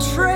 Pure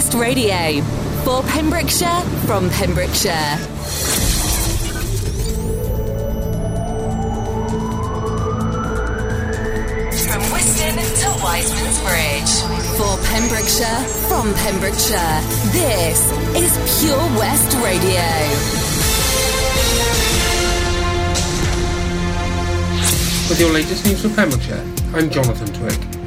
West Radio for Pembrokeshire from Pembrokeshire. From Whiston to Wiseman's Bridge. For Pembrokeshire from Pembrokeshire. This is Pure West Radio. With your latest news from Pembrokeshire, I'm Jonathan Twig.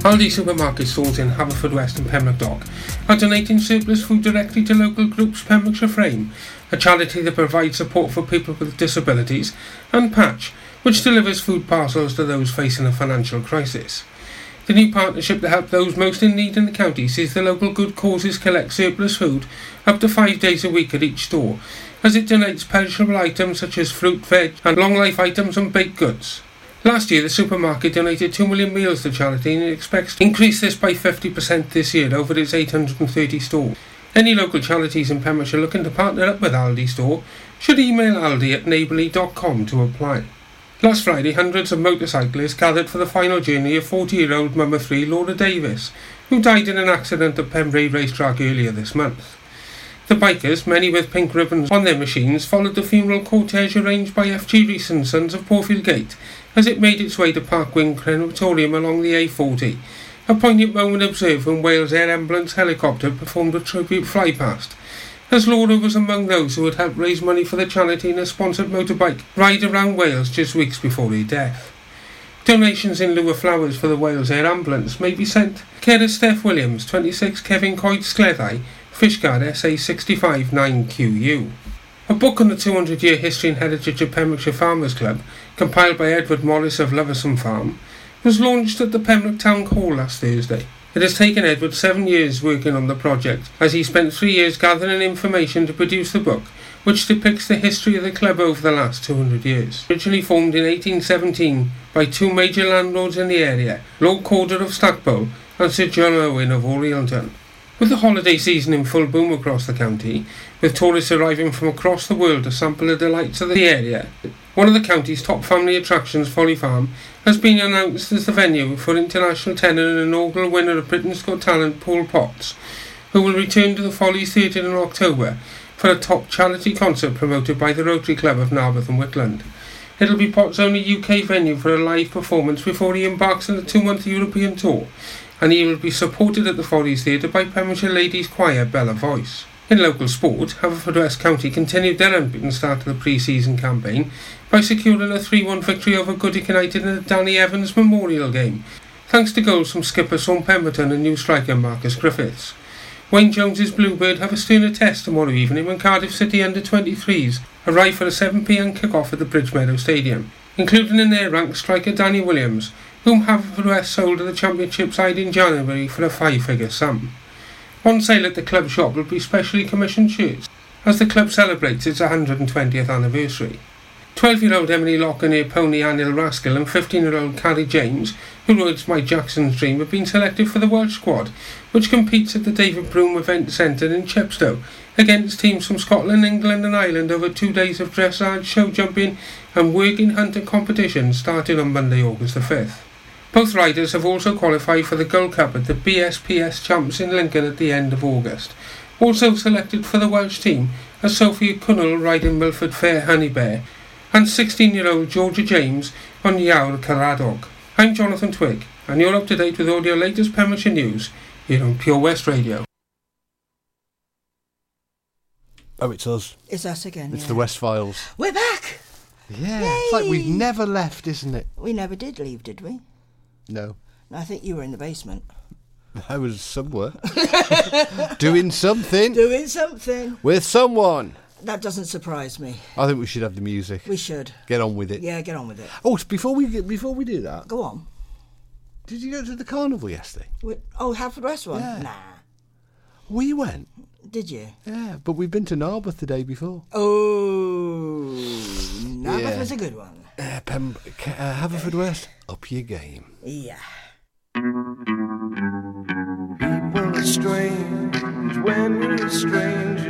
Aldi supermarket stores in Haverfordwest and Pembroke Dock are donating surplus food directly to local groups Pembrokeshire Frame, a charity that provides support for people with disabilities, and Patch, which delivers food parcels to those facing a financial crisis. The new partnership to help those most in need in the county sees the local good causes collect surplus food up to five days a week at each store, as it donates perishable items such as fruit, veg, and long life items and baked goods. Last year, the supermarket donated 2 million meals to charity and it expects to increase this by 50% this year over its 830 stores. Any local charities in Pembrokeshire looking to partner up with Aldi Store should email aldi at neighbourly.com to apply. Last Friday, hundreds of motorcyclists gathered for the final journey of 40-year-old Mama 3 Laura Davis, who died in an accident at Pembrey racetrack earlier this month. The bikers, many with pink ribbons on their machines, followed the funeral cortege arranged by F.G. Rees and Sons of Portfield Gate as it made its way to Parc Gwyn Crematorium along the A40. A poignant moment observed when Wales Air Ambulance helicopter performed a tribute flypast, as Laura was among those who had helped raise money for the charity in a sponsored motorbike ride around Wales just weeks before her death. Donations in lieu of flowers for the Wales Air Ambulance may be sent. Care of Steph Williams, 26 Cefn Coed Scleddau, Fishguard SA 65 9QU. A book on the 200 year history and heritage of Pembrokeshire Farmers Club, compiled by Edward Morris of Loversome Farm, was launched at the Pembroke Town Hall last Thursday. It has taken Edward seven years working on the project, as he spent three years gathering information to produce the book, which depicts the history of the club over the last 200 years. Originally formed in 1817 by two major landlords in the area, Lord Cawdor of Stackpole and Sir John Owen of Orielton. With the holiday season in full boom across the county, with tourists arriving from across the world to sample the delights of the area, one of the county's top family attractions, Folly Farm, has been announced as the venue for international tenor and inaugural winner of Britain's Got Talent, Paul Potts, who will return to the Follies Theatre in October for a top charity concert promoted by the Rotary Club of Narberth and Whitland. It'll be Potts' only UK venue for a live performance before he embarks on a two-month European tour, and he will be supported at the Follies Theatre by Pembrokeshire Ladies Choir Bella Voice. In local sport, Haverfordwest County continued their unbeaten start to the pre-season campaign by securing a 3-1 victory over Goodwick United in the Danny Evans Memorial game, thanks to goals from skipper Sean Pemberton and new striker Marcus Griffiths. Wayne Jones's Bluebird have a sterner test tomorrow evening when Cardiff City under-23s arrive for a 7pm kick-off at the Bridgemeadow Stadium, including in their ranks striker Danny Williams, whom Haverfordwest sold to the Championship side in January for a five-figure sum. On sale at the club shop will be specially commissioned shirts, as the club celebrates its 120th anniversary. 12-year-old Emily Locke and her pony Anil Raskell and 15-year-old Carrie James, who rides My Jackson's Dream, have been selected for the Welsh squad, which competes at the David Broome Event Centre in Chepstow against teams from Scotland, England and Ireland over two days of dressage, show jumping and working hunting competitions starting on Monday, August the 5th. Both riders have also qualified for the Gold Cup at the BSPS Champs in Lincoln at the end of August. Also selected for the Welsh team are Sophie Cunnell riding Milford Fair Honey Bear and 16-year-old Georgia James on Yawr Caradog. I'm Jonathan Twig, and you're up to date with all your latest Pembrokeshire news here on Pure West Radio. Oh, it's us. It's us again. It's yeah. the West Files. We're back. Yeah. It's like we've never left, isn't it? We never did leave, did we? No. No, I think you were in the basement I was somewhere. Doing something doing something. with someone. That doesn't surprise me. I think we should have the music. We should. Get on with it. Yeah, get on with it. Oh, before we get, before we do that, Go on. did you go to the carnival yesterday? We, oh, Haverfordwest one? Yeah. Nah. We went. Did you? Yeah, but we've been to Narberth the day before. Oh, Narberth Yeah. was a good one. Uh, Pem- Ca- uh, Haverford West, up your game. Yeah. People are strange when you're a stranger.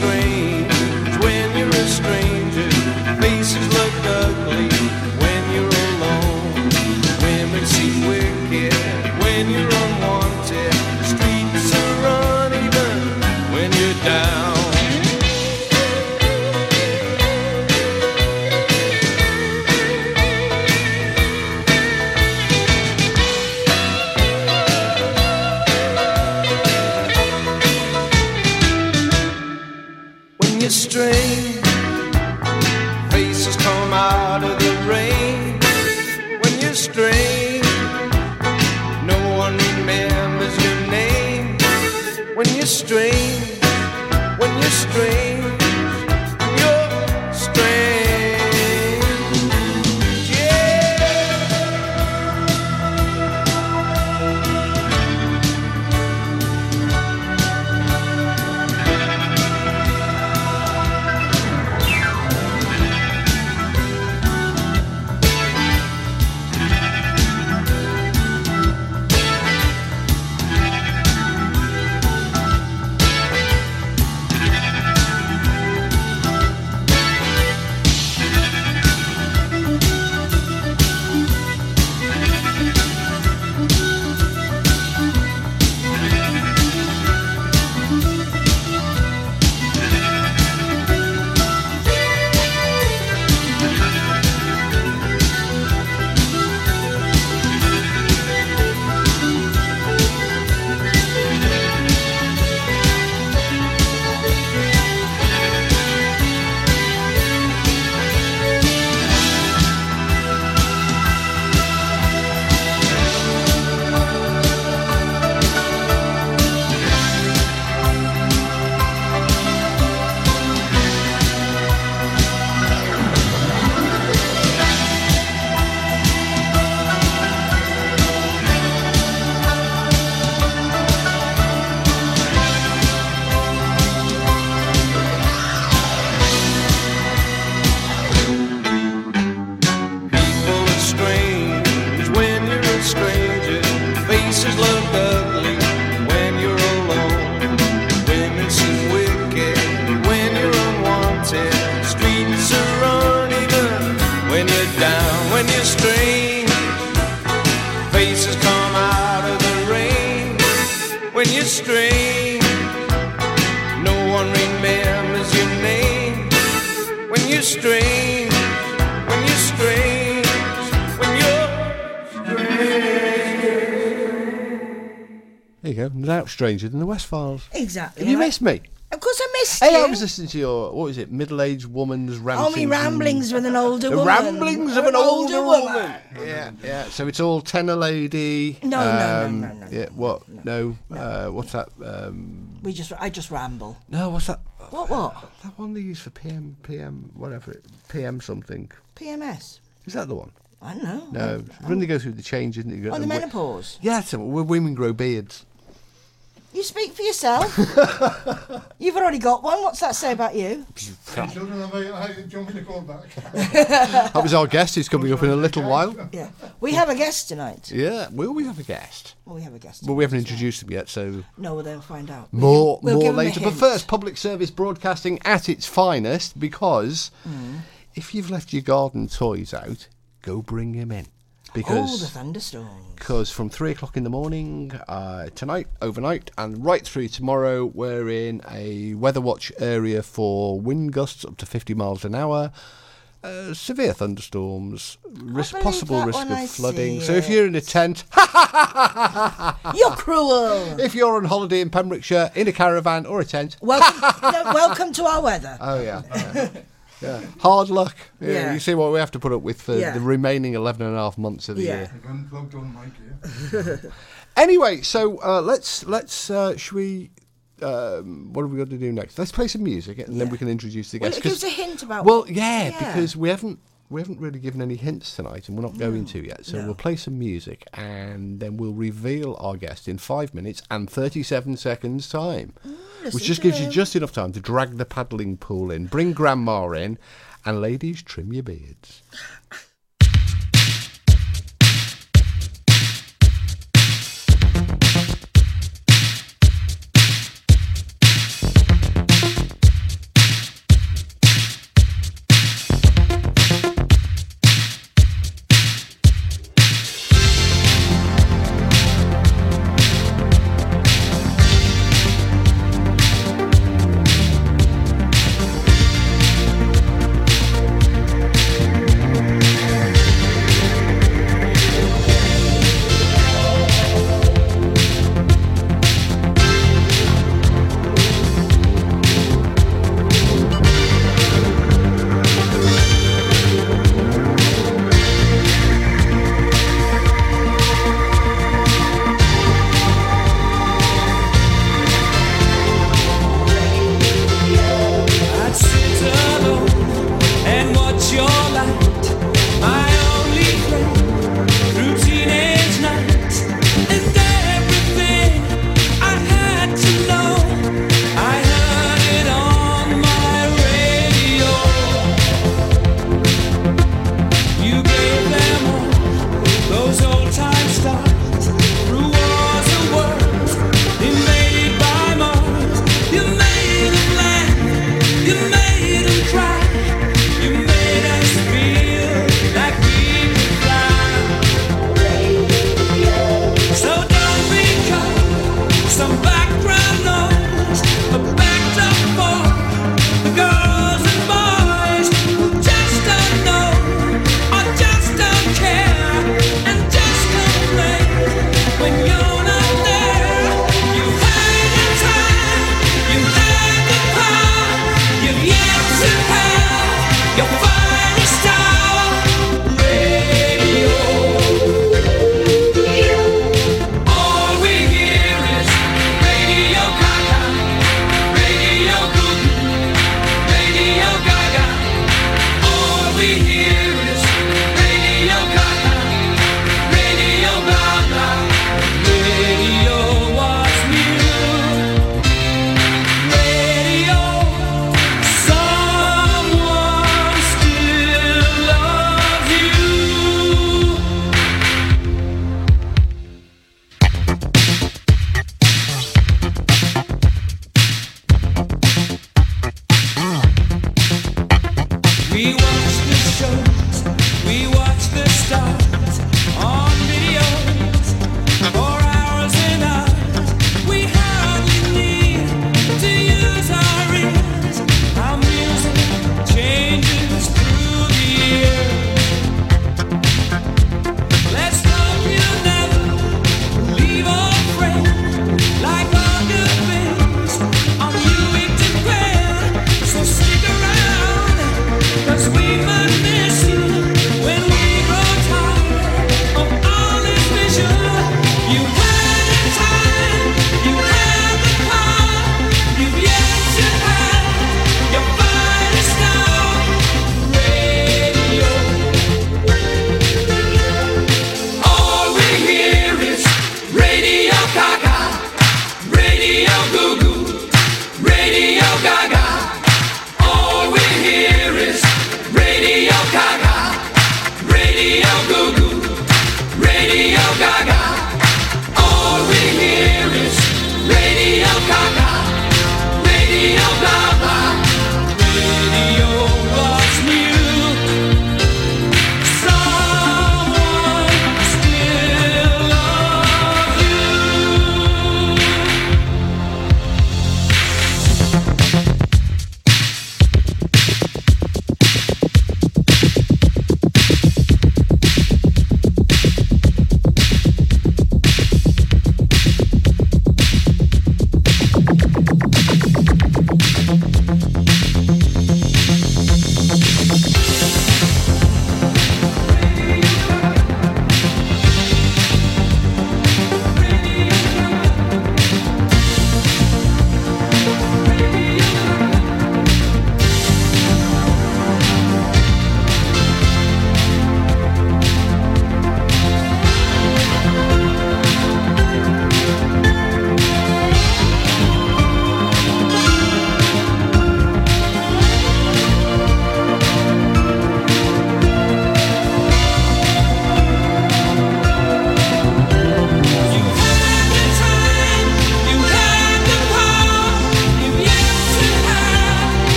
strange strange. Faces come out of no doubt stranger than the West Files. Exactly. Have you right. missed me? Of course, I missed Hey, you. I was listening to your what was it, middle-aged woman's Oh, ramblings. me ramblings with an older The woman. ramblings of an older woman. Yeah, yeah. So it's all tenor lady. No, no, no, um, no, no, Yeah, what? No. Uh, what's that? Um, We just, I just ramble. no, what's that? What? What? That one they use for PM, PM, whatever, it- PM something. PMS. Is that the one? I don't know. No, when they go through the change, isn't it? Oh, the menopause. Yeah, so women grow beards. You speak for yourself. You've already got one. What's that say about you? Children of a, I jumping the call back. That was our guest who's coming up in a little while. Yeah. We have a guest tonight. Yeah, will we have a guest. Well, we have a guest. But we haven't tonight. introduced them yet, so No, well, they'll find out. more We'll more give 'em a later. But first, public service broadcasting at its finest because Mm. if you've left your garden toys out, go bring them in. Oh, the Because thunderstorms. because from three o'clock in the morning uh, tonight, overnight, and right through tomorrow, we're in a weather watch area for wind gusts up to 50 miles an hour. Uh, severe thunderstorms, risk, possible risk of I flooding. So if you're in a tent, You're cruel. if you're on holiday in Pembrokeshire in a caravan or a tent, welcome, no, welcome to our weather. Oh yeah. yeah. Yeah. Hard luck. Yeah, Yeah. You see what we have to put up with for Yeah. the remaining 11 and a half months of the Yeah. year. Unplugged on mic here. Anyway, so uh, let's let's uh, should we um, what are we going to do next? Let's play some music and then we can introduce the Well, guests. it gives 'cause- a hint about. well, yeah, Yeah. because we haven't we haven't really given any hints tonight, and we're not going to yet. So No. we'll play some music, and then we'll reveal our guest in five minutes and thirty-seven seconds time, which just gives you just enough time to drag the paddling pool in, bring grandma in, and ladies trim your beards.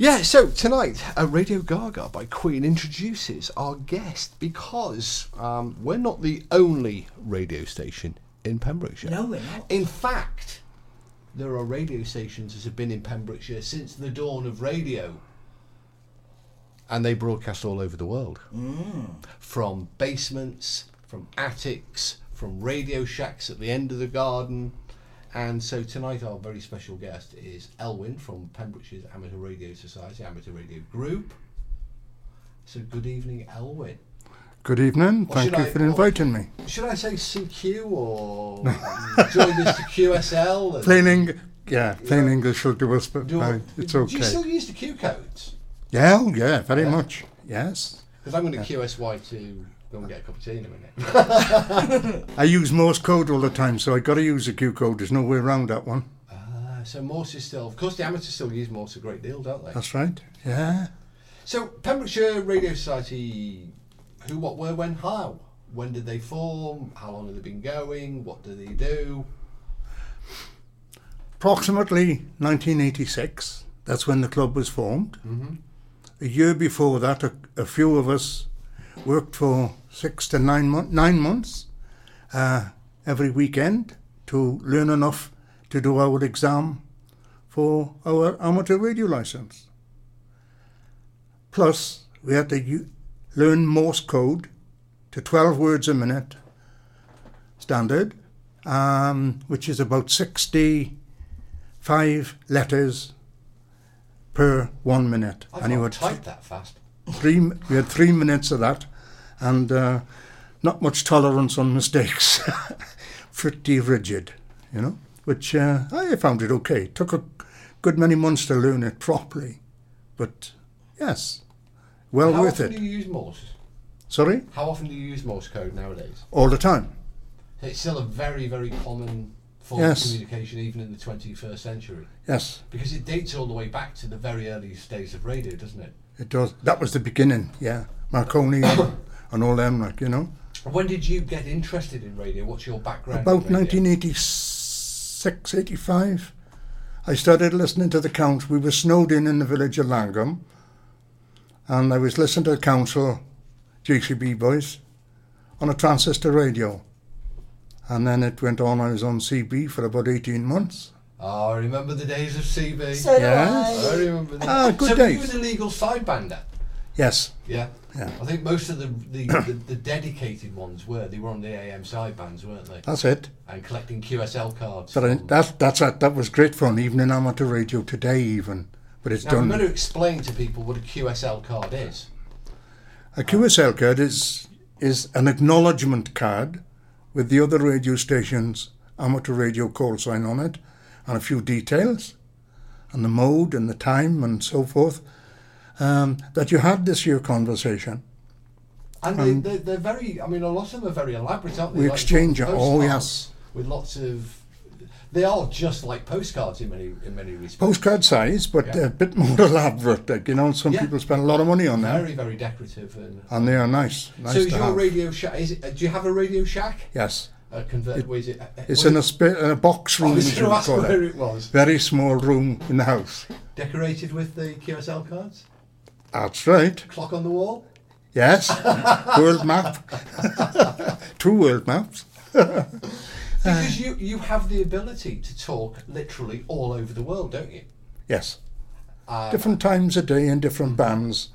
Yeah, so tonight, uh, Radio Gaga by Queen introduces our guest because um, we're not the only radio station in Pembrokeshire. No, we're not. In fact, there are radio stations that have been in Pembrokeshire since the dawn of radio. And they broadcast all over the world. From basements, from attics, from radio shacks at the end of the garden. And so tonight, our very special guest is Elwyn from Pembrokeshire's Amateur Radio Society, Amateur Radio Group. So, good evening, Elwyn. Good evening. Or Thank you I- for inviting me. Should I say CQ or join us to QSL? Plain Eng- yeah, plain English will do us, but Do, fine. Uh, it's Do you still use the Q codes? Yeah, oh, yeah, very Yeah. much. Yes. Because I'm going to QSY to go and get a cup of tea in a minute. I use Morse code all the time, so I've got to use the a Q code. There's no way around that one. Ah, so Morse is still, of course, the amateurs still use Morse a great deal, don't they? That's right. Yeah. So Pembrokeshire Radio Society, who, what, where, when, how? When did they form? How long have they been going? What do they do? Approximately 1986. That's when the club was formed. A year before that, a, a few of us worked for six to nine, mon- nine months uh, every weekend to learn enough to do our exam for our amateur radio license. Plus, we had to u- learn Morse code to 12 words a minute, standard, um, which is about 65 letters per one minute. I And can't type that fast. Three, we had three minutes of that, and uh, not much tolerance on mistakes. Pretty rigid, you know. Which uh, I found it okay. Took a good many months to learn it properly, but yes, well How worth often it. do you use Morse? Sorry, How often do you use Morse code nowadays? all the time. It's still a very, very common form Yes. of communication, even in the 21st century. Yes, Because it dates all the way back to the very earliest days of radio, doesn't it? It does. That was the beginning. Yeah, Marconi and, all them, like you know. When did you get interested in radio? What's your background? About 1986, 85, I started listening to the council. We were snowed in in the village of Llangwm, and I was listening to the council, JCB boys, on a transistor radio. And then it went on, I was on CB for about 18 months. Oh, I remember the days of CB. So do Yes. I I. remember that. Ah, good so days. were you an illegal sidebander? Yes, Yeah. Yeah. I think most of the the, the the dedicated ones were. They were on the AM sidebands, weren't they? that's it. And collecting QSL cards. But I, that, that's it. That was great fun, even in amateur radio today, even. But it's now, I'm going to explain to people what a QSL card is. A QSL card is is an acknowledgement card with the other radio stations' amateur radio call sign on it and a few details and the mode and the time and so forth um, that you had this year conversation. And they, they, they're very, I mean, a lot of them are very elaborate, aren't they? Um, We Like exchange it, oh, yes. With lots of, they are just like postcards in many in many respects. Postcard size, but Yeah. a bit more elaborate. Like, you know, some Yeah. people spend a lot of money on them, Very very decorative and. and they are nice. Nice so is your have. Radio Shack? Is it? Do you have a Radio Shack? yes, Uh, convert, it? Uh, it's was in a, in a box room. was as you ask call where it. was. Very small room in the house. Decorated with the QSL cards. That's right. Clock on the wall. Yes, world map. Two world maps. Because you you have the ability to talk literally all over the world, don't you? Yes, Uh, different times a day and different bands,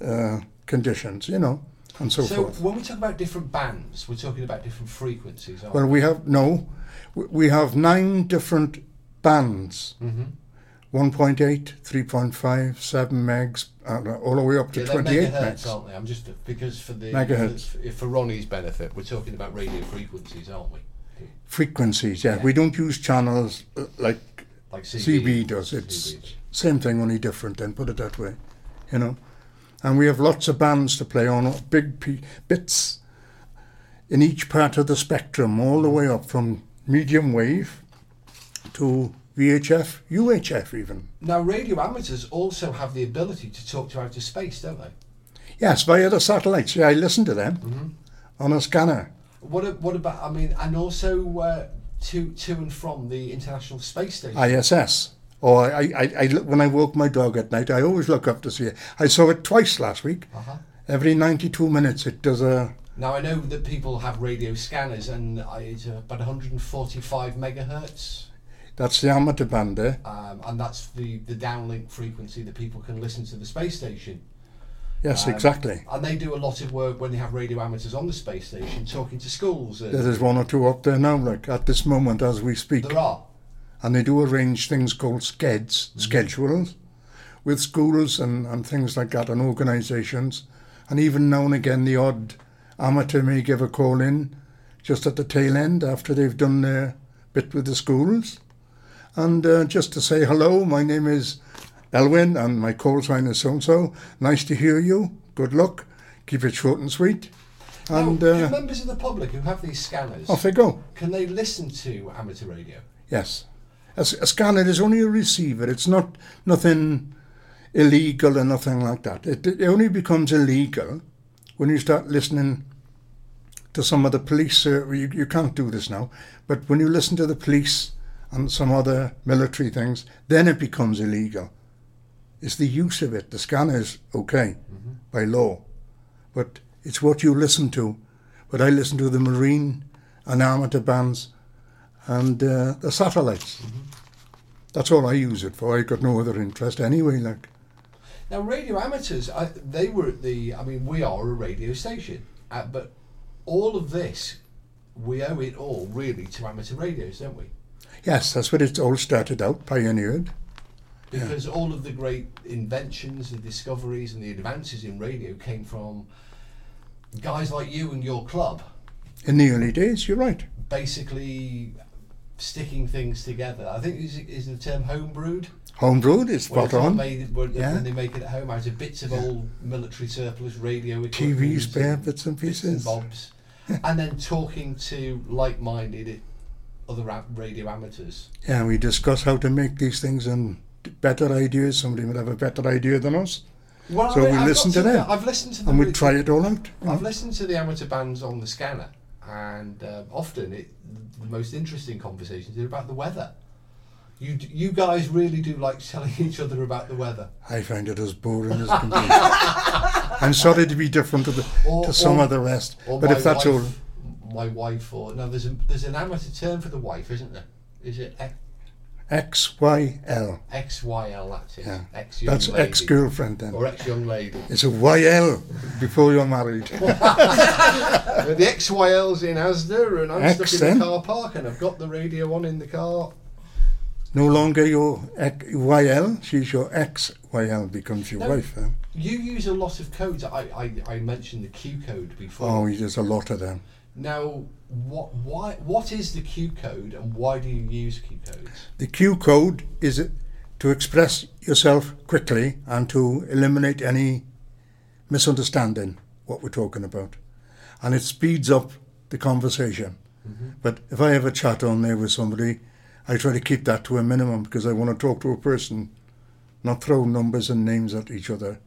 uh, conditions, you know, and so, So forth. when we talk about different bands, we're talking about different frequencies. Aren't we? Well, we have no, we have nine different bands. Mhm. 1.8, 3.5, 7 megs, uh, all the way up to Yeah, they're 28 megahertz, megs. aren't they? I'm just because for the Megahertz. For, for Ronnie's benefit, we're talking about radio frequencies, aren't we? Frequencies, yeah. Yeah. We don't use channels uh, like Like CB, CB does. It's CB. same thing, only different. Then put it that way, you know. And we have lots of bands to play on, big p- bits in each part of the spectrum, all the way up from medium wave to VHF, UHF, even. Now, radio amateurs also have the ability to talk to outer space, don't they? Yes, via the satellites. Yeah, I listen to them Mm-hmm. on a scanner. What what about? I mean, and also uh, to to and from the International Space Station. ISS. Or I, I, I when I walk my dog at night, I always look up to see it. I saw it twice last week. Uh-huh. Every 92 minutes, it does a. Now I know that people have radio scanners, and it's about 145 megahertz, That's the amateur band there. um, and that's the the downlink frequency that people can listen to the space station. Yes, Um, exactly. And they do a lot of work when they have radio amateurs on the space station, talking to schools. There's one or two up there now, like at this moment as we speak. there are. And they do arrange things called skeds, schedules, with schools and, and things like that, and organisations. And even now and again, the odd amateur may give a call in just at the tail end after they've done their bit with the schools. And uh, just to say hello, my name is Elwyn, and my call sign is so and so. Nice to hear you. Good luck. Keep it short and sweet. And now, uh, members of the public who have these scanners, off they go. can they listen to amateur radio? Yes. A, a scanner is only a receiver. It's not nothing illegal or nothing like that. It, it only becomes illegal when you start listening to some of the police. Uh, you, you can't do this now, but when you listen to the police and some other military things, then it becomes illegal. It's the use of it. The scanner is okay by law, but it's what you listen to. But I listen to the marine and amateur bands and uh, the satellites. That's all I use it for. I got no other interest anyway. Like Now, radio amateurs, I, they were at the. I mean, we are a radio station, uh, but all of this, we owe it all really to amateur radios, don't we? yes, that's what it all started out, pioneered. Because all of the great inventions, the discoveries, and the advances in radio came from guys like you and your club, In the early days, you're right. basically sticking things together. I think is, is the term homebrewed. Homebrewed is spot on. Made, where, Yeah. When they make it at home out of bits of old military surplus radio TV spare bits and bits and bobs, and then talking to like-minded other radio amateurs. Yeah, we discuss how to make these things and better ideas. Somebody would have a better idea than us, Well, So I mean, we I've listen to them. I've listened to them. and we try it all out. I've listened to the amateur bands on the scanner, and uh, often it, the most interesting conversations are about the weather. You d- you guys really do like telling each other about the weather. I find it as boring as can be. I'm sorry to be different to the Or- to some or- of the rest, but if that's wife, all, my wife, or no, there's a there's an amateur term for the wife, isn't there? Is it X Y L. XYL? That's it. Yeah, Ex that's lady. ex girlfriend then. or ex young lady. It's a YL before you're married. Well, the XYL's in Asda, and I'm X, stuck in the car park, and I've got the radio on in the car. No longer your YL, she's your ex YL becomes your No. wife. Then. You use a lot of codes. I, I, I mentioned the Q code before. Oh, there's a lot of them. Now, what why what is the Q code, and why do you use Q codes? The Q code is to express yourself quickly and to eliminate any misunderstanding what we're talking about. And it speeds up the conversation. Mm-hmm. But if I have a chat on there with somebody, I try to keep that to a minimum because I want to talk to a person, not throw numbers and names at each other.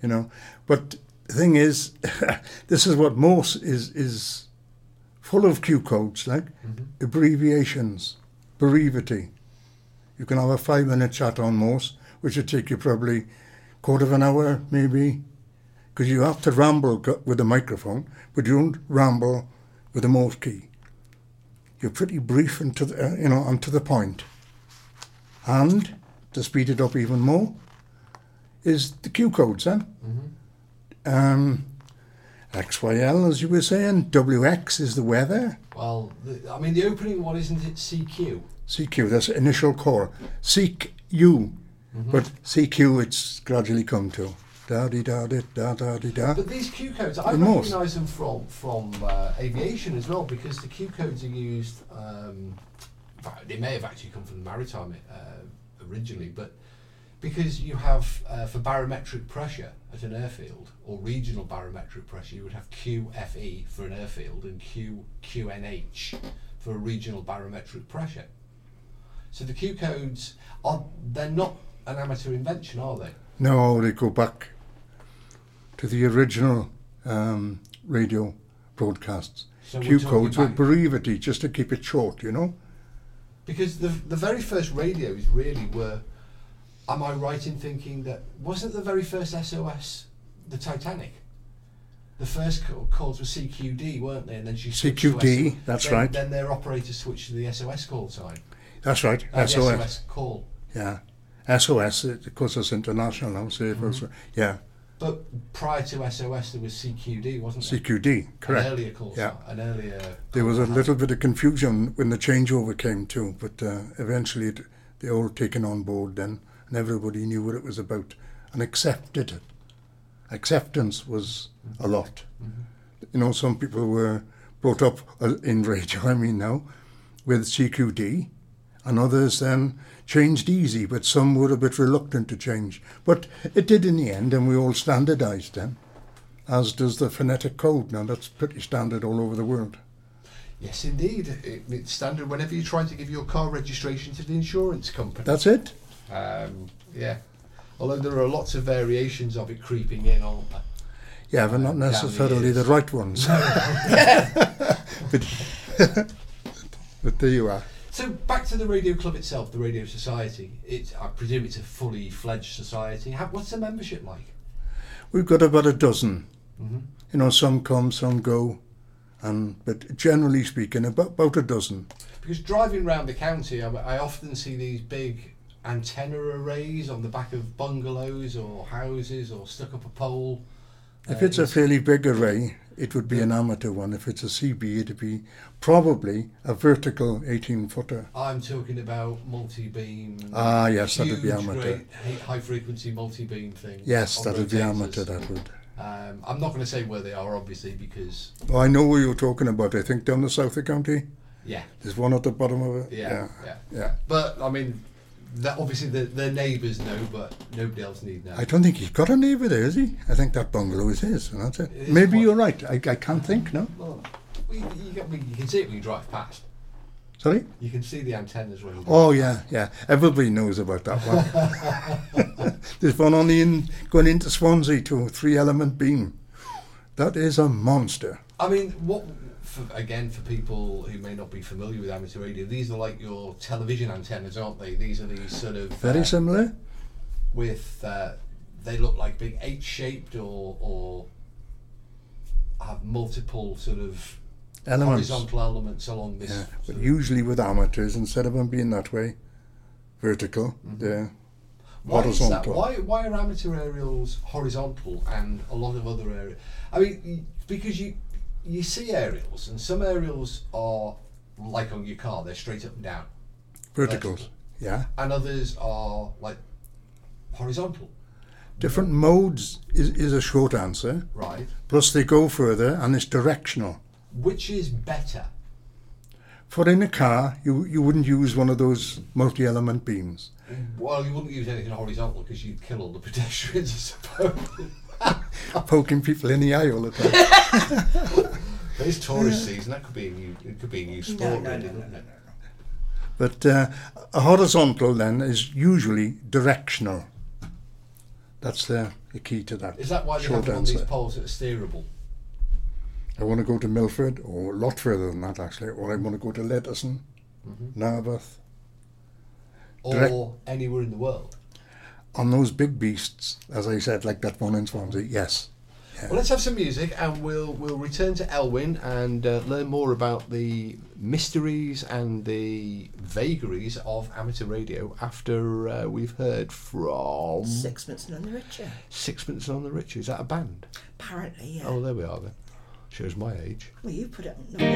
You know. But the thing is, this is what Morse is is full of Q codes, like abbreviations, brevity. You can have a five minute chat on Morse, which would take you probably quarter of an hour, maybe, because you have to ramble with a microphone, but you don't ramble with a Morse key. You're pretty brief and to the, uh, you know, and to the point. And to speed it up even more, is the Q codes, then. Um, XYL, as you were saying, WX is the weather. Well, the, I mean, the opening one isn't it CQ? CQ, that's initial call. Seek you, but CQ it's gradually come to. Da di da di da da di da. But these Q codes, I recognise them from from uh, aviation as well because the Q codes are used. Um, they may have actually come from the maritime uh, originally, but because you have uh, for barometric pressure at an airfield or regional barometric pressure, you would have QFE for an airfield and Q QNH for a regional barometric pressure. So the Q codes are they're not an amateur invention, are they? No, they go back to the original um, radio broadcasts. So Q codes back- brevity just to keep it short, you know. Because the the very first radios really were. Am I right in thinking that wasn't the very first SOS the Titanic? The first call, calls were CQD, weren't they? And then she switched to CQD, that's then, right. Then their operator switched to the SOS call sign. That's right, Uh, SOS. SOS call. Yeah, SOS it- because it's international now. So it was, Mm-hmm. yeah, But prior to SOS, there was CQD, wasn't there? CQD, correct. An earlier call Yeah. An earlier. There was a little bit of confusion when the changeover came too, but uh, eventually it, they all taken on board then, and everybody knew what it was about and accepted it. Acceptance was a lot. You know, some people were brought up uh, in radio, I mean now, with CQD, and others then changed easy, but some were a bit reluctant to change. But it did in the end, and we all standardised then, as does the phonetic code. Now that's pretty standard all over the world. Yes, indeed. It, it's standard whenever you're trying to give your car registration to the insurance company. That's it. Um, yeah. Although there are lots of variations of it creeping in, aren't there? Yeah, but not necessarily the right ones. but, but there you are. So back to the radio club itself, the Radio Society. It's, I presume it's a fully fledged society. How, what's the membership like? We've got about a dozen. Mm-hmm. You know, some come, some go, and but generally speaking, about about a dozen. Because driving around the county, I, I often see these big antenna arrays on the back of bungalows or houses or stuck up a pole. If Uh, it's a fairly big array, it would be an amateur one. If it's a CB, it'd be probably a vertical 18 footer. I'm talking about multi-beam. Ah, yes, that'd be amateur. great high-frequency multi-beam thing. Yes, that'd be amateur. That would. Um, I'm not going to say where they are, obviously, because Oh, I know what you're talking about. I think down the south of the county, yeah, there's one at the bottom of it. yeah, yeah, yeah. yeah. But I mean, that obviously the, their neighbours know, but nobody else need know. I don't think he's got a neighbour there, is he? I think that bungalow is his, and that's it. Maybe you're right. I, I can't think, no? Well, you, you, you can see it when you drive past. Sorry? You can see the antennas when you Oh, yeah, yeah. Everybody knows about that one. There's one on the in, going into Swansea to a three element beam. That is a monster. I mean, what for, again for people who may not be familiar with amateur radio, these are like your television antennas, aren't they? These are these sort of Very uh, similar. with uh, they look like big H-shaped or or have multiple sort of Elements. horizontal elements along this. Yeah. But usually with amateurs, instead of them being that way, vertical, they're Why is that? horizontal. Why why are amateur aerials horizontal and a lot of other areas? I mean, because you you see aerials and some aerials are like on your car, they're straight up and down, Verticals. Yeah. and others are like horizontal, Different modes is, is a short answer. right? Plus they go further and it's directional. Which is better? For in a car, you, you wouldn't use one of those multi-element beams. Well, you wouldn't use anything horizontal because you'd kill all the pedestrians, I suppose. Poking people in the eye all the time. It's tourist season. That could be a new. It could be a new sport, No, no, really, no, no, wouldn't no. But uh, a horizontal then is usually directional. That's the, the key to that. Is that why they short have one of these poles that are steerable? I want to go to Milford, or a lot further than that actually, or I want to go to Letterson, Mm-hmm. Narberth. Or Direct- anywhere in the world? On those big beasts, as I said, like that one in Swansea, yes. Well, let's have some music, and we'll we'll return to Elwyn and uh, learn more about the mysteries and the vagaries of amateur radio after uh, we've heard from Sixpence none the richer. Sixpence and on the Richer Is that a band? Apparently, yeah. Oh, there we are then. Shows my age. Well, you put it on. No,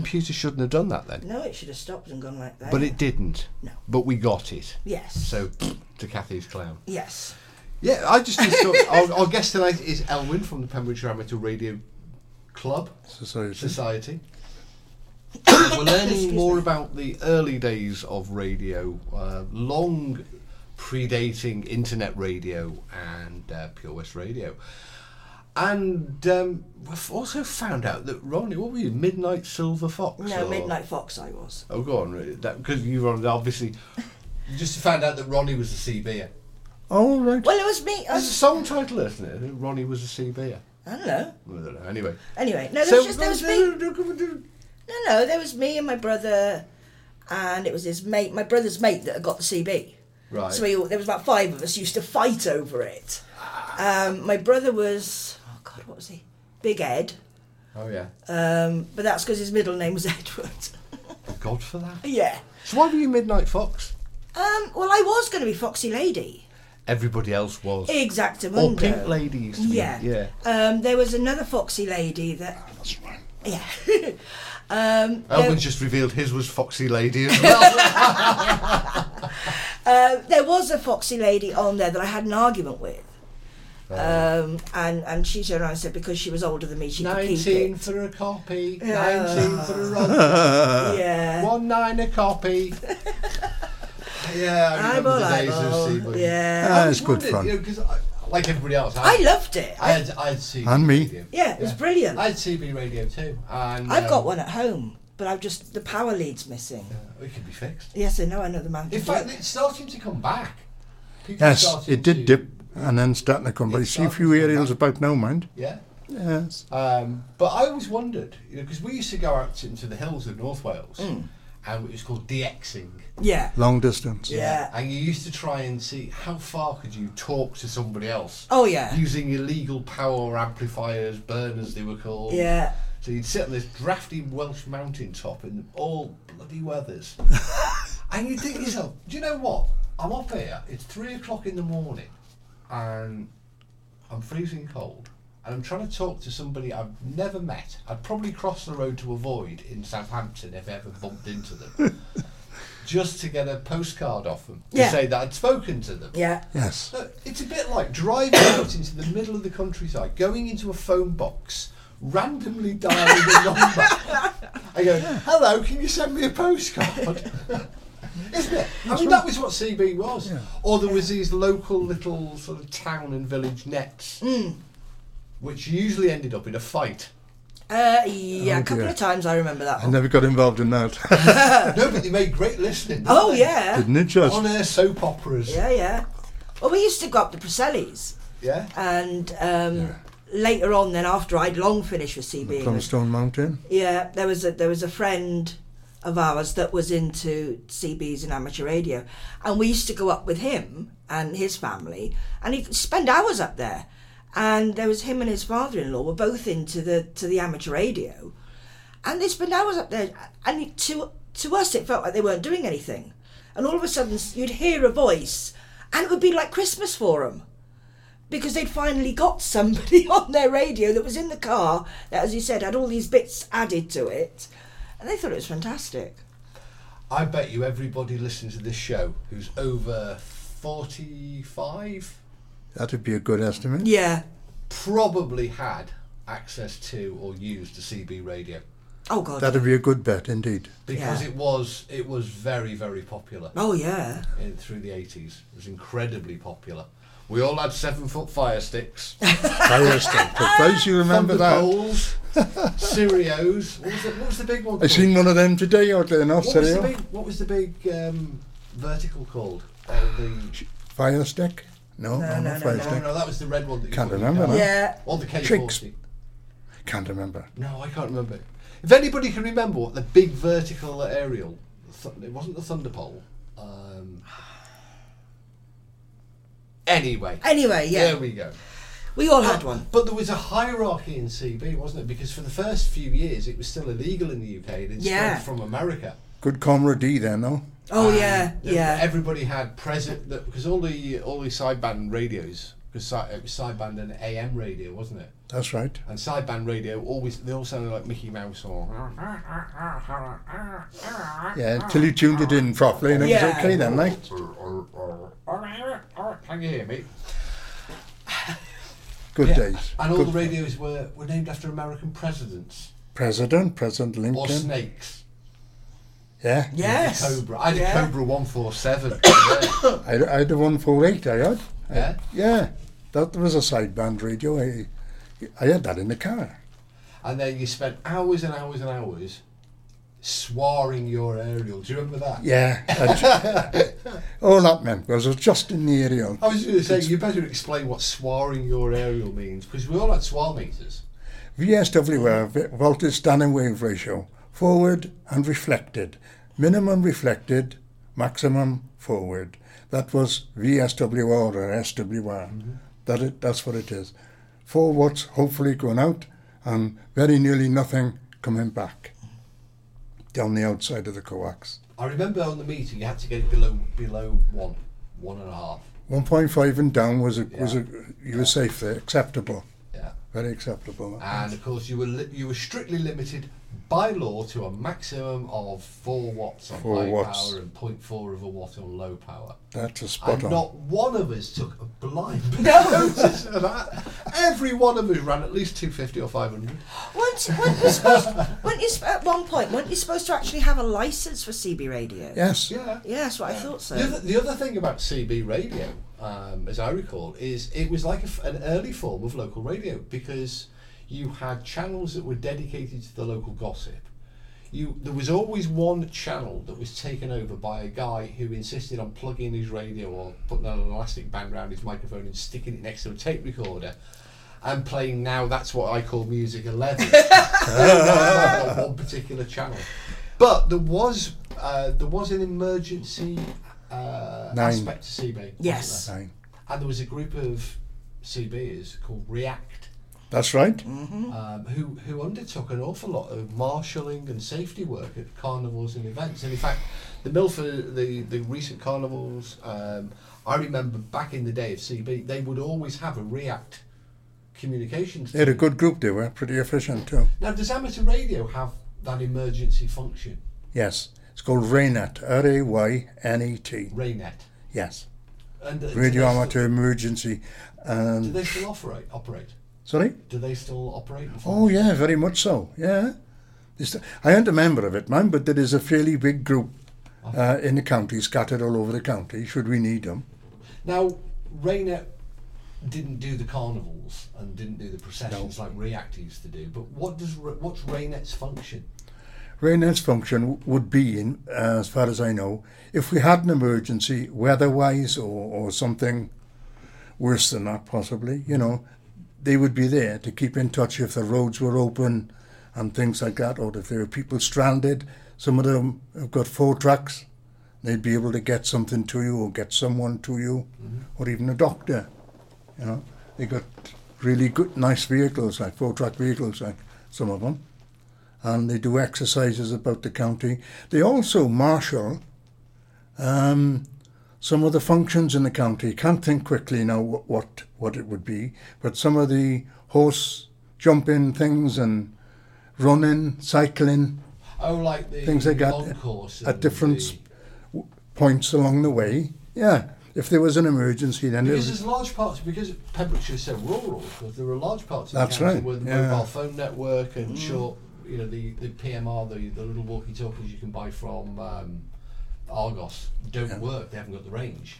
computer shouldn't have done that then, No, it should have stopped and gone like that. but it didn't. No. But we got it. Yes. So to Cathy's clown. Yes. Yeah, I just thought our, our guest tonight is Elwyn from the Pembrokeshire Amateur Radio Club Society. Society. We're learning more about the early days of radio, uh, long predating internet radio and uh, Pure West Radio. And um, we've also found out that Ronnie, what were you, Midnight Silver Fox? No, or- Midnight Fox I was. Oh, go on, really, because you were obviously. You just found out that Ronnie was a CBer. Oh, right. Well, it was me. I, There's a song title, isn't it? Ronnie was a CBer. I don't know. I don't know. Anyway. Anyway, no, there was just there was me. me. No, no, there was me and my brother, and it was his mate, my brother's mate, that had got the CB. Right. So we, all- there was about five of us used to fight over it. Um, my brother was, God, what was he? Big Ed. Oh yeah. Um, but that's because his middle name was Edward. God for that. yeah. So why were you Midnight Fox? Um, well, I was going to be Foxy Lady. Everybody else was. Exactamundo. Or Pink Lady used to be. Yeah. Yeah. Um, there was another Foxy Lady that. That's right. Yeah. um, Elwyn's just revealed his was Foxy Lady as well. uh, there was a Foxy Lady on there that I had an argument with. Um, and, and she turned around and said because she was older than me, she could keep Nineteen it. for a copy. Yeah. Nineteen for a run, Yeah. One nine a copy. yeah, I remember Eyeball, the days of eyeball. CB. Yeah. Ah, it's good Wondered, fun. You know, 'cause I, like everybody else, I I, loved it. I I, had, I had CB And me. radio. yeah, it was brilliant. I had CB radio too, and I've got um, one at home, but I've just the power lead's missing. It can be fixed. Yes, I know. I know the man. In can do fact, it. it's starting to come back. People Yes, it did to- dip and then starting to come. But It you see a few aerials about now, mind. Yeah. Yes. Um, but I always wondered, you know, because we used to go out into the hills of North Wales, Mm. and it was called DXing. yeah, Long distance. Yeah. And you used to try and see how far could you talk to somebody else. Oh, yeah. Using illegal power amplifiers, burners they were called. yeah. So you'd sit on this drafty Welsh mountain top in all bloody weathers. and you'd think to yourself, do you know what? I'm up here, it's three o'clock in the morning, and I'm freezing cold. And I'm trying to talk to somebody I've never met. I'd probably cross the road to avoid in Southampton if I ever bumped into them. just to get a postcard off them to Yeah. say that I'd spoken to them. Yeah. Yes. Look, it's a bit like driving out into the middle of the countryside, going into a phone box, randomly dialing a number. I go, hello, can you send me a postcard? Isn't it? I mean, that was what CB was. Or there was these local little sort of town and village nets, which usually ended up in a fight. Uh, yeah, Oh, a couple dear. of times I remember that I one. never got involved in that. no, but they made great listening. didn't Oh they? yeah, Didn't it just? On air soap operas. yeah, yeah. Well, we used to go up to Preseli's, Yeah. and um, later on, then after I'd long finished with CB, England, Plumstone Mountain. yeah, there was a there was a friend of ours that was into CBs and amateur radio, and we used to go up with him and his family, and he'd spend hours up there. And there was him and his father-in-law were both into the to the amateur radio, and they spent hours up there. And to to us, it felt like they weren't doing anything. And all of a sudden, you'd hear a voice, and it would be like Christmas for them because they'd finally got somebody on their radio that was in the car that, as you said, had all these bits added to it, and they thought it was fantastic. I bet you everybody listening to this show who's over 45 That'd be a good estimate. Yeah. probably had access to or used a CB radio Oh God. That'd be a good bet indeed. because Yeah. it was it was very very popular oh yeah. in, through the 80s. It was incredibly popular. We all had seven foot fire sticks, Fire stick. For those you remember that. Thunderbolts, Sirios. What was, the, what was the big one? I called? seen one of them today out there in what was the big what was the big um, vertical called? Uh, the Fire stick? No, No, no, no, no, fire no, stick. no, that was the red one. That Can't put remember car. Yeah. Or the K40. Tricks. Can't remember. No, I can't remember. If anybody can remember what the big vertical aerial, it wasn't the Thunderpole. Um, anyway, Anyway, yeah. there we go. We all had one. But there was a hierarchy in CB, wasn't it? Because for the first few years, it was still illegal in the UK. It had Yeah. spread from America. Good camaraderie then, though. Oh And yeah, there- yeah. Everybody had present because all the all the sideband radios because it was sideband and AM radio, wasn't it? That's right. And sideband radio always they all sounded like Mickey Mouse or. Yeah, until you tuned it in properly and it Yeah. was okay then, like. Can you hear me? Good Yeah, days. And all Good the radios were, were named after American presidents President, President Lincoln. or snakes. Yeah. Yes. Cobra. I had Yeah. a Cobra 147. I, I had a 148, I had. yeah. Yeah. That was a sideband radio. I, I had that in the car. And then you spent hours and hours and hours swarring your aerial. Do you remember that? Yeah. I- all that meant was I was just in the area. I was going to say, you better explain what swarring your aerial means because we all had swar meters. VSW were voltage standing wave ratio, forward and reflected, minimum reflected, maximum forward. That was VSWR or SWR. Mm-hmm. That it, that's what it is. Four watts hopefully going out and very nearly nothing coming back down the outside of the coax. I remember on the meeting you had to get it below below one, one and a half. 1.5 and down was a, was a, Yeah. you were safe there, acceptable, Yeah. very acceptable. And of course, you were li- you were strictly limited by law to a maximum of four watts on Four high watts. power and 0.4 of a watt on low power. That's a spot and on. not one of us took a blind notice of that. Every one of us ran at least 250 or 500. Weren't, weren't you supposed, weren't you, at one point, weren't you supposed to actually have a license for CB radio? yes. Yeah. Yeah, that's what I thought so. The other, the other thing about CB radio, um, as I recall, is it was like a f an early form of local radio because you had channels that were dedicated to the local gossip. You, there was always one channel that was taken over by a guy who insisted on plugging his radio or putting an elastic band around his microphone and sticking it next to a tape recorder and playing now that's what I call music 11 on one particular channel. But there was uh, there was an emergency uh, Nine. aspect to CB. Yes. there? Nine. And there was a group of CBers called React That's right. um, who who undertook an awful lot of marshalling and safety work at carnivals and events. And in fact, the Milford, the the recent carnivals, um, I remember back in the day of CB, they would always have a React communications. They had a good group, they were pretty efficient too. Now, does amateur radio have that emergency function? Yes. It's called RAYNET, R A Y N E T. Raynet. Yes. And uh, Radio they Amateur Emergency. Still, do Um, they still operate? Operate? Sorry? Do they still operate? Oh, yeah, very much so. Yeah. I aren't a member of it, man, but there is a fairly big group uh, in the county, scattered all over the county, should we need them. Now, Raynet didn't do the carnivals and didn't do the processions like React used to do. But what does what's Raynet's function? RAYNET's function would be, in, uh, as far as I know, if we had an emergency, weather-wise or, or something worse than that, possibly, you know, they would be there to keep in touch if the roads were open and things like that, or if there were people stranded. Some of them have got four trucks. They'd be able to get something to you or get someone to you, or even a doctor. You know, they got really good, nice vehicles, like four-track vehicles, like some of them and they do exercises about the county. They also marshal um, some of the functions in the county. Can't think quickly now what, what what it would be, but some of the horse jumping things and running, cycling Oh, like the Things long course at different the- points along the way. Yeah, if there was an emergency, then it Because there's large parts because Pembrokeshire is so rural. Because there are large parts of That's the county right, where the yeah. mobile phone network and short, you know, the, the PMR, the, the little walkie-talkies you can buy from um, Argos don't Yeah. work. They haven't got the range.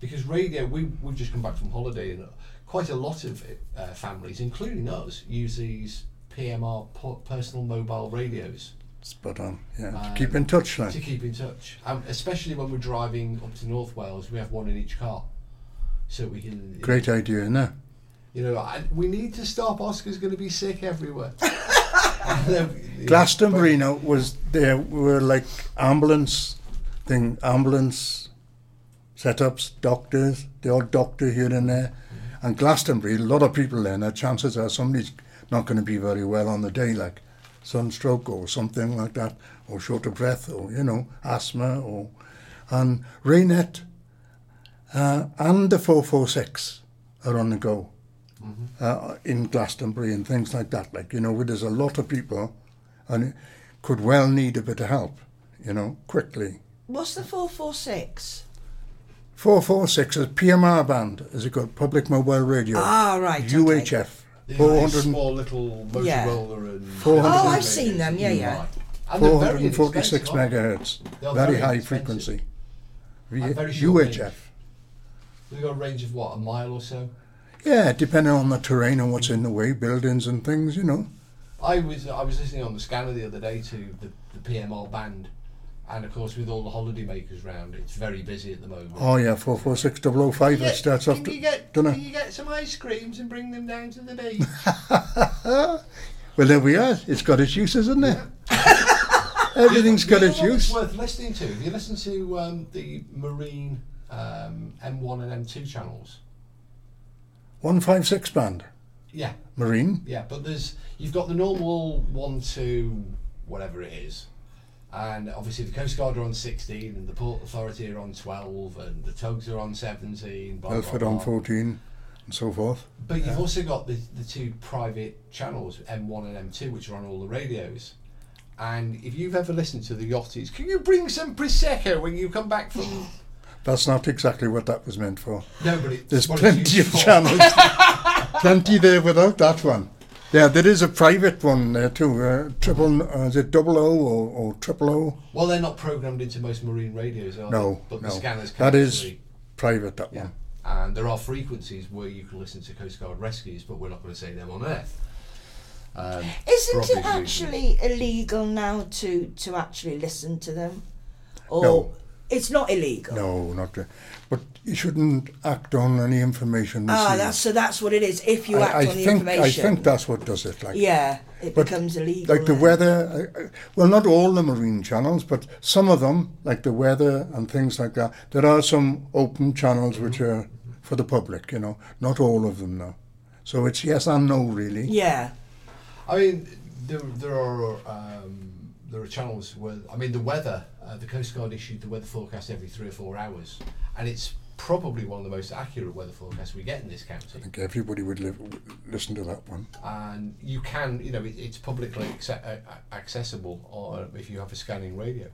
Because radio, we we've just come back from holiday, and quite a lot of uh, families, including us, use these PMR personal mobile radios spot on. Yeah, Um, to keep in touch, like. to keep in touch. Um, especially when we're driving up to North Wales, we have one in each car, so we can. Great idea, isn't it? You know, I, we need to stop. Oscar's going to be sick everywhere. Then, you know, Glastonbury now was there we were like ambulance thing, ambulance setups, doctors, the odd doctor here and there. And Glastonbury, a lot of people there, and the chances are somebody's not going to be very well on the day, like sunstroke or something like that, or short of breath, or you know, asthma, or and Raynet uh, and the 446 are on the go uh, in Glastonbury and things like that. Like, you know, where there's a lot of people and it could well need a bit of help, you know, quickly. What's the 446? 446 is PMR band, is it called? Public Mobile Radio. Ah, right, okay. UHF. The 400 small little Yeah. Motorola and Oh, I've seen them, yeah, yeah. And 446 inexpensive, megahertz. Very very high inexpensive. frequency. And very short range. UHF. They've got a range of what, a mile or so? Yeah, depending on the terrain and what's in the way, buildings and things, you know. I was I was listening on the scanner the other day to the, the PMR band, and of course with all the holiday makers round, it's very busy at the moment. Oh yeah, 446 005, it starts off, can you get can you get some ice creams and bring them down to the beach? Well, there we are. It's got its uses, isn't it? Everything's got its use. worth listening to. If you listen to um, the Marine um, M1 and M2 channels, 156 band, yeah, Marine. yeah, but there's you've got the normal one, two, whatever it is, and obviously the Coast Guard are on 16, and the Port Authority are on 12, and the tugs are on 17. Blah, on 14, and so forth. But you've also got the, the two private channels, M1 and M2, which are on all the radios. And if you've ever listened to the Yachties, can you bring some Prosecco when you come back from. That's not exactly what that was meant for. No, but There's plenty of channels. plenty there without that one. Yeah, there is a private one there too. Uh, triple, uh, is it double O or, or triple O? Well, they're not programmed into most marine radios, are No, they? But no. the scanners can That is actually- private, that Yeah. one. And there are frequencies where you can listen to Coast Guard rescues, but we're not going to say them on air. Um, Isn't obvious it reasons. actually illegal now to, to actually listen to them? Or No. It's not illegal? No, not re- But you shouldn't act on any information Ah, that's so that's what it is. If you I, act I on the information, I think that's what does it. Like, yeah, it But becomes illegal. like the then. weather. I- I- Well, not all the marine channels, but some of them, like the weather and things like that. There are some open channels which are for the public. You know, not all of them though. So it's yes and no, really. Yeah, I mean, there, there are um, there are channels where I mean the weather. Uh, the Coast Guard issued the weather forecast every three or four hours, and it's probably one of the most accurate weather forecasts we get in this county. I think everybody would live, listen to that one. And you can, you know, it, it's publicly acce- uh, accessible, or if you have a scanning radio.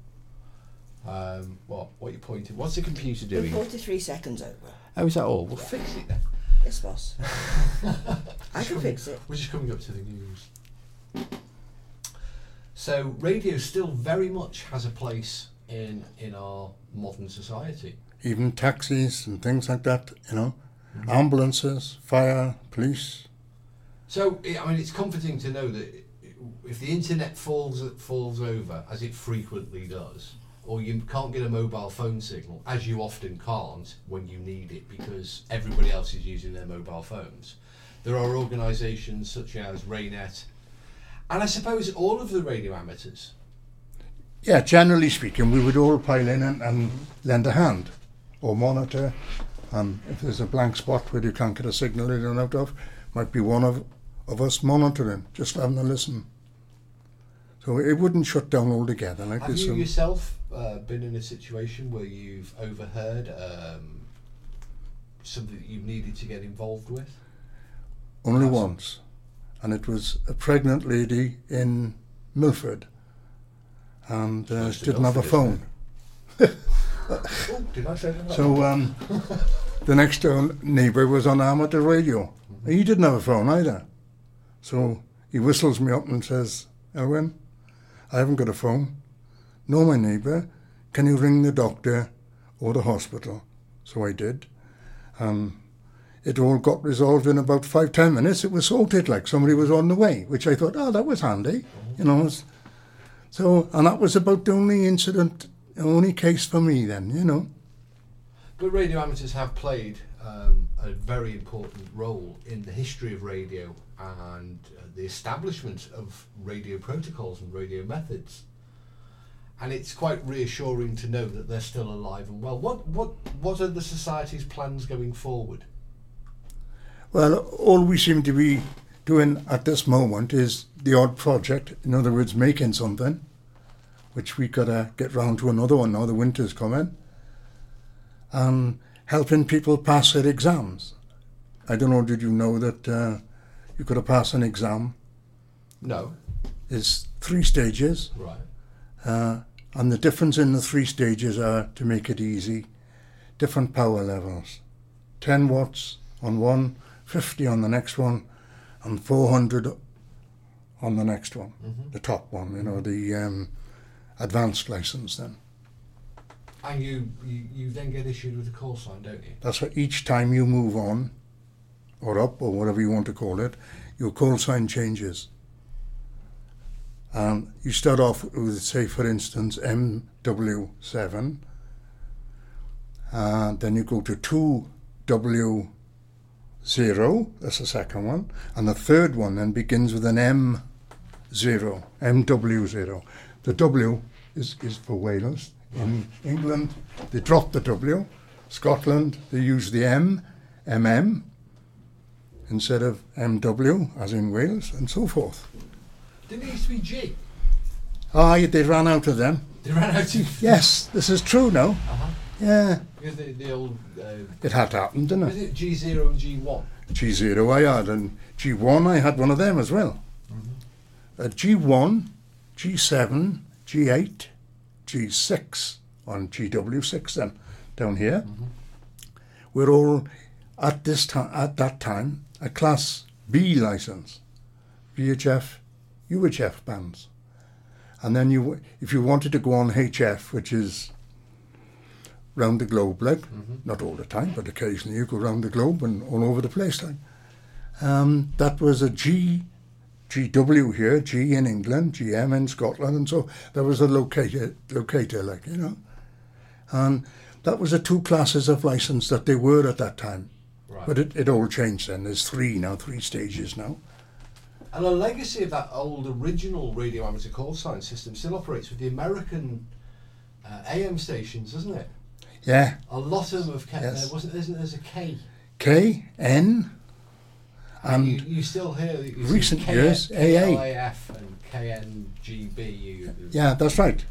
Um, what what you pointing? What's the computer we're doing? forty-three seconds over. Oh, is that all? We'll fix it then. Yes, boss. I can fix it. We're just coming up to the news. So radio still very much has a place in in our modern society. Even taxis and things like that. You know, mm-hmm. ambulances, fire, police. So I I mean, it's comforting to know that if the internet falls falls over, as it frequently does, or you can't get a mobile phone signal, as you often can't when you need it because everybody else is using their mobile phones. There are organisations such as Raynet, and I suppose all of the radio amateurs. Yeah, generally speaking, we would all pile in and, and lend a hand or monitor. And if there's a blank spot where you can't get a signal in and out of, might be one of, of us monitoring, just having a listen. So it wouldn't shut down altogether. Like Have this, you um, yourself uh, been in a situation where you've overheard um, something that you've needed to get involved with? only once. And it was a pregnant lady in Milford. And uh, didn't have a phone. Oh, did I say that? So um, the next door neighbour was on amateur radio. He didn't have a phone either. So he whistles me up and says, Elwyn, I haven't got a phone. No, my neighbour, can you ring the doctor or the hospital? So I did. Um, it all got resolved in about five, ten minutes. It was sorted like somebody was on the way, which I thought, oh, that was handy. You know, so, and that was about the only incident, the only case for me then, you know. But radio amateurs have played um, a very important role in the history of radio and uh, the establishment of radio protocols and radio methods. And it's quite reassuring to know that they're still alive and well. What what what are the society's plans going forward? Well, all we seem to be doing at this moment is the odd project. In other words, making something, which we gotta get round to another one now. The winter's coming, and helping people pass their exams. I don't know, did you know that uh, you could have passed an exam? No. It's three stages, Right. uh, and the difference in the three stages are, to make it easy, different power levels. 10 watts on one, 50 on the next one, and 400 on the next one, the top one, you know, the um, advanced license then. And you, you, you then get issued with a call sign, don't you? That's what each time you move on, or up, or whatever you want to call it, your call sign changes. Um, you start off with, say, for instance, MW7, and then you go to 2W0, that's the second one, and the third one then begins with an M0, MW0. The W is, is for Wales. In England, they drop the W. Scotland, they use the M, MM, instead of MW, as in Wales, and so forth. Didn't it used to be G? Ah, they ran out of them. They ran out of... Yes, this is true now. Uh-huh. Yeah, Because the, the old... Uh, it had happened, didn't was it? it G0 and G1? G0 I had, and G1 I had one of them as well. Uh, G1, G7, G8, G6, on GW6 then, down here. We're all, at this time, at that time, a Class B license, VHF, UHF bands. And then you, if you wanted to go on HF, which is round the globe, like not all the time, but occasionally you go round the globe and all over the place, like. Um, that was a G, GW here, G in England, GM in Scotland, and so there was a locator, locator, like you know, and that was the two classes of license that they were at that time. Right. But it, it all changed then. There's three now, three stages now. And a legacy of that old original radio amateur call sign system still operates with the American uh, AM stations, doesn't it? Yeah, A lot of them have kept Yes. there, wasn't isn't there's a K. K, N, and you, you still hear you recent K- years, AA. KLAF and KNGB. You, yeah, that's right.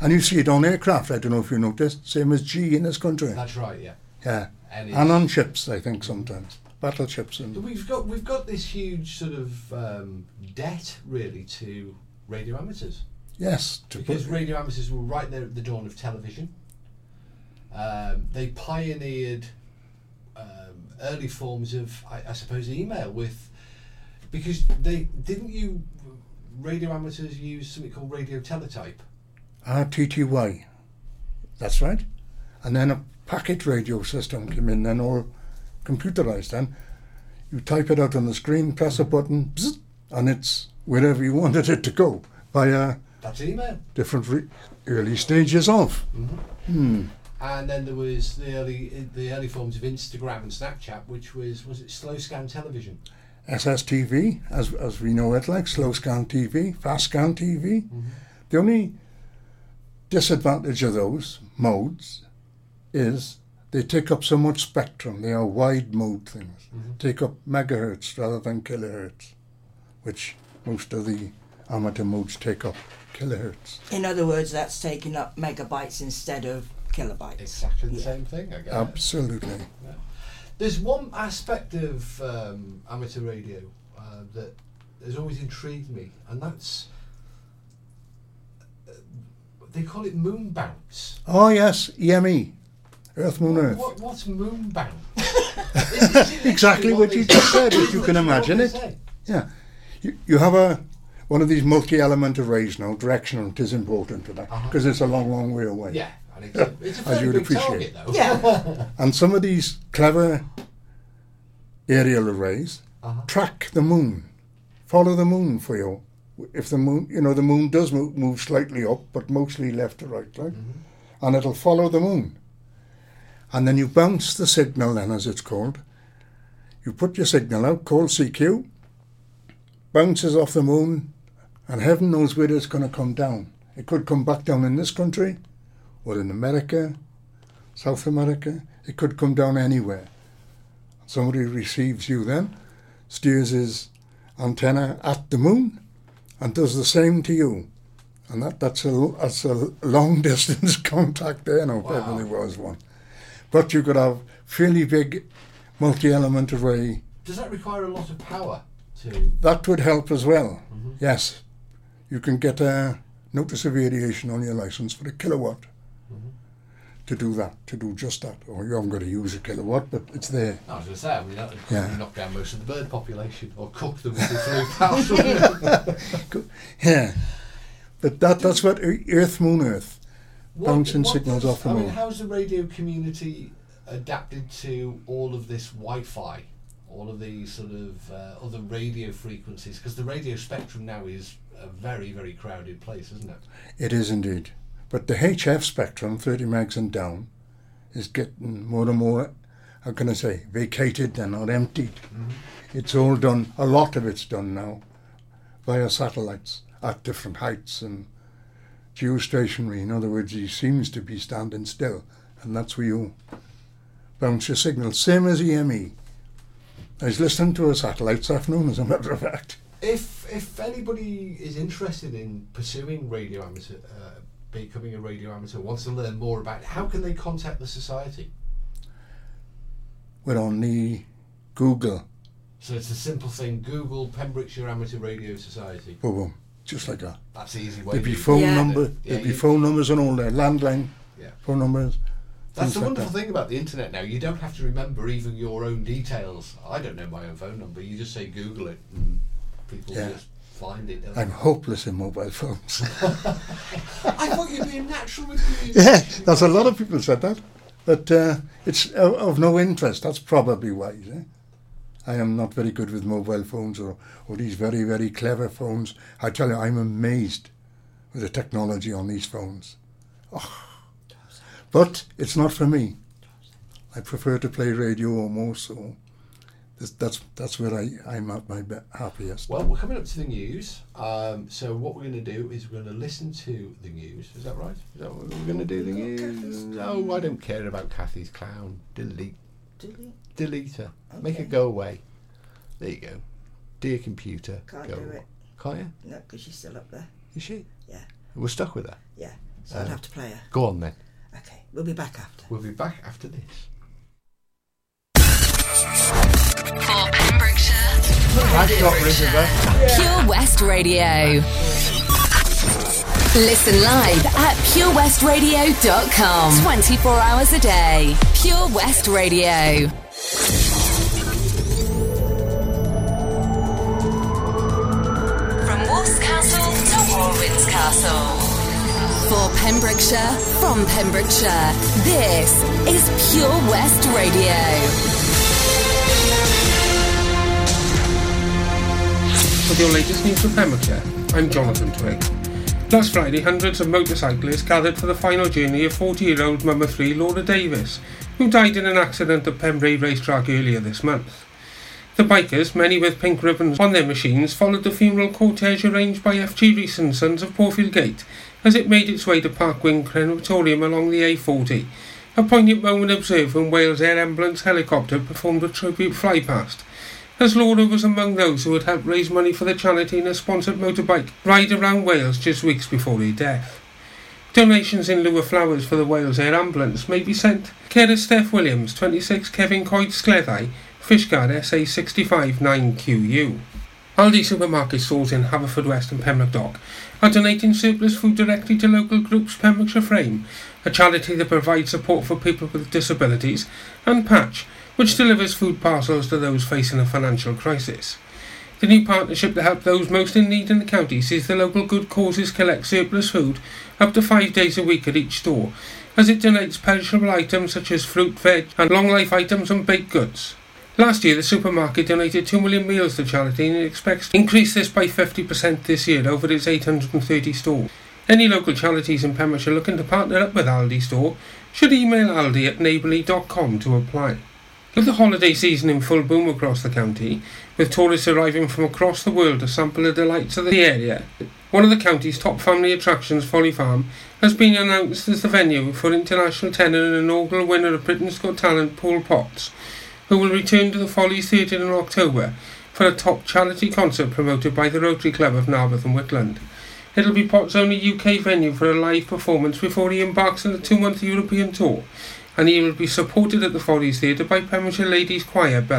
And you see it on aircraft. I don't know if you noticed. Same as G in this country. That's right, yeah. Yeah, And, and on ships, I think sometimes battleships and we've got we've got this huge sort of um, debt really to radio amateurs yes, to because radio amateurs were right there at the dawn of television. Um, they pioneered um, early forms of, I, I suppose, email with because they didn't you radio amateurs use something called radio teletype. RTTY. That's right. And then a packet radio system came in, then all computerized. Then you type it out on the screen, press a button, bzz, and it's wherever you wanted it to go via That's email. different re- early stages of. Hmm. And then there was the early the early forms of Instagram and Snapchat, which was was it slow scan television. SSTV, as, as we know it, like slow scan TV, fast scan TV. Mm-hmm. The only disadvantage of those modes is they take up so much spectrum. They are wide mode things. Mm-hmm. Take up megahertz rather than kilohertz, which most of the amateur modes take up kilohertz. In other words, that's taking up megabytes instead of kilobytes. Exactly the Yeah. same thing, I guess. Absolutely. There's one aspect of um, amateur radio uh, that has always intrigued me, and that's uh, they call it moon bounce. Oh yes, EME, Earth Moon Earth. What, what's moon bounce? Is- is it literally Exactly what you just said, if you can imagine it. say. Yeah, you, you have a one of these multi-element arrays now. Directional it is important to that Uh-huh. because it's a long, long way away. Yeah, and it's a, it's a As you would big appreciate. target, though. Yeah. And some of these clever aerial arrays Uh-huh. track the moon, follow the moon for you. If the moon, you know, the moon does move, move slightly up, but mostly left to right, right? And it'll follow the moon. And then you bounce the signal, then, as it's called. You put your signal out, call CQ, bounces off the moon, and heaven knows where it's going to come down. It could come back down in this country, or in America, South America. It could come down anywhere. Somebody receives you then, steers his antenna at the moon, and does the same to you. And that, that's, a, that's a long distance contact there. No, Wow. Beverly was one. But you could have fairly big multi-element array. Does that require a lot of power to? That would help as well. Mhm. Yes, you can get a notice of variation on your license for a kilowatt. To do that, to do just that, or you haven't got to use a kilowatt, but it's there. I was going to say, I mean, that Yeah. knock down most of the bird population or cook them with the. Yeah, but that that's what Earth, Moon, Earth. What- Bouncing what signals does- off the I mean, moon. how's the radio community adapted to all of this Wi-Fi, all of these sort of uh, other radio frequencies? Because the radio spectrum now is a very, very crowded place, isn't it? It is indeed. But the HF spectrum, 30 megs and down, is getting more and more, how can I say, vacated and not emptied. It's all done, a lot of it's done now via satellites at different heights and geostationary. In other words, he seems to be standing still, and that's where you bounce your signal. Same as EME. I was listening to a satellite this afternoon, as a matter of fact. If if anybody is interested in pursuing radio amateur, uh, becoming a radio amateur, wants to learn more about how can they contact the society? We're on the Google, So it's a simple thing: Google Pembrokeshire Amateur Radio Society. boom, boom, just like that. That's the easy way. There'd be phone Yeah. number. Yeah, There'd be phone numbers and all that. Landline Yeah. phone numbers. That's the wonderful that. thing about the internet now. You don't have to remember even your own details. I don't know my own phone number. You just say Google it, and people Yeah. just find it. I'm hopeless in mobile phones. I thought you'd be a natural with the yeah, that's a lot of people said that. But uh, it's of, of no interest. That's probably why. Eh? I am not very good with mobile phones or, or these very, very clever phones. I tell you, I'm amazed with the technology on these phones. Oh. But it's not for me. I prefer to play radio or more, so this, that's that's where I, I'm at my happiest. Well, we're coming up to the news. Um, so what we're going to do is we're going to listen to the news. Is that right? Is that what we're going to do? The news? No, I don't care about Cathy's clown. Delete. Delete. Delete her. Make Okay. it go away. There you go. Dear computer. Can't go do away. it. Can't you? No, because she's still up there. Is she? Yeah. We're stuck with her. Yeah. So I'd Uh, have to play her. Go on then. Okay. We'll be back after. We'll be back after this. For Pembrokeshire, That's not River. Pure West Radio. Listen live at purewestradio.com. 24 hours a day. Pure West Radio. From Wolf's Castle to Walwyn's Castle. For Pembrokeshire, from Pembrokeshire, this is Pure West Radio. With your latest news from Pembrokeshire, I'm Jonathan Twig. Last Friday, hundreds of motorcyclists gathered for the final journey of 40-year-old Mama 3 Laura Davis, who died in an accident at Pembrey racetrack earlier this month. The bikers, many with pink ribbons on their machines, followed the funeral cortege arranged by FG Rees and Sons of Portfield Gate as it made its way to Parc Gwyn Crematorium along the A40, a poignant moment observed when Wales Air Ambulance helicopter performed a tribute flypast as Laura was among those who had helped raise money for the charity in a sponsored motorbike ride around Wales just weeks before her death. Donations in lieu of flowers for the Wales Air Ambulance may be sent. Care of Steph Williams, 26 Cefn Coed Scleddau, Fishguard SA 65 9QU. Aldi supermarket stores in Haverfordwest and Pembroke Dock are donating surplus food directly to local groups Pembrokeshire Frame, a charity that provides support for people with disabilities, and Patch, which delivers food parcels to those facing a financial crisis. The new partnership to help those most in need in the county sees the local good causes collect surplus food up to five days a week at each store, as it donates perishable items such as fruit, veg, and long life items and baked goods. Last year, the supermarket donated 2 million meals to charity and it expects to increase this by 50% this year over its 830 stores. Any local charities in Pembrokeshire looking to partner up with Aldi Store should email aldi at neighbourly.com to apply. With the holiday season in full boom across the county, with tourists arriving from across the world to sample the delights of the area, one of the county's top family attractions, Folly Farm, has been announced as the venue for international tenor and inaugural winner of Britain's Got Talent, Paul Potts, who will return to the Follies Theatre in October for a top charity concert promoted by the Rotary Club of Narberth and Whitland. It'll be Potts' only UK venue for a live performance before he embarks on a two-month European tour, and he will be supported at the Follies Theatre by Pembrokeshire Ladies Choir Bella.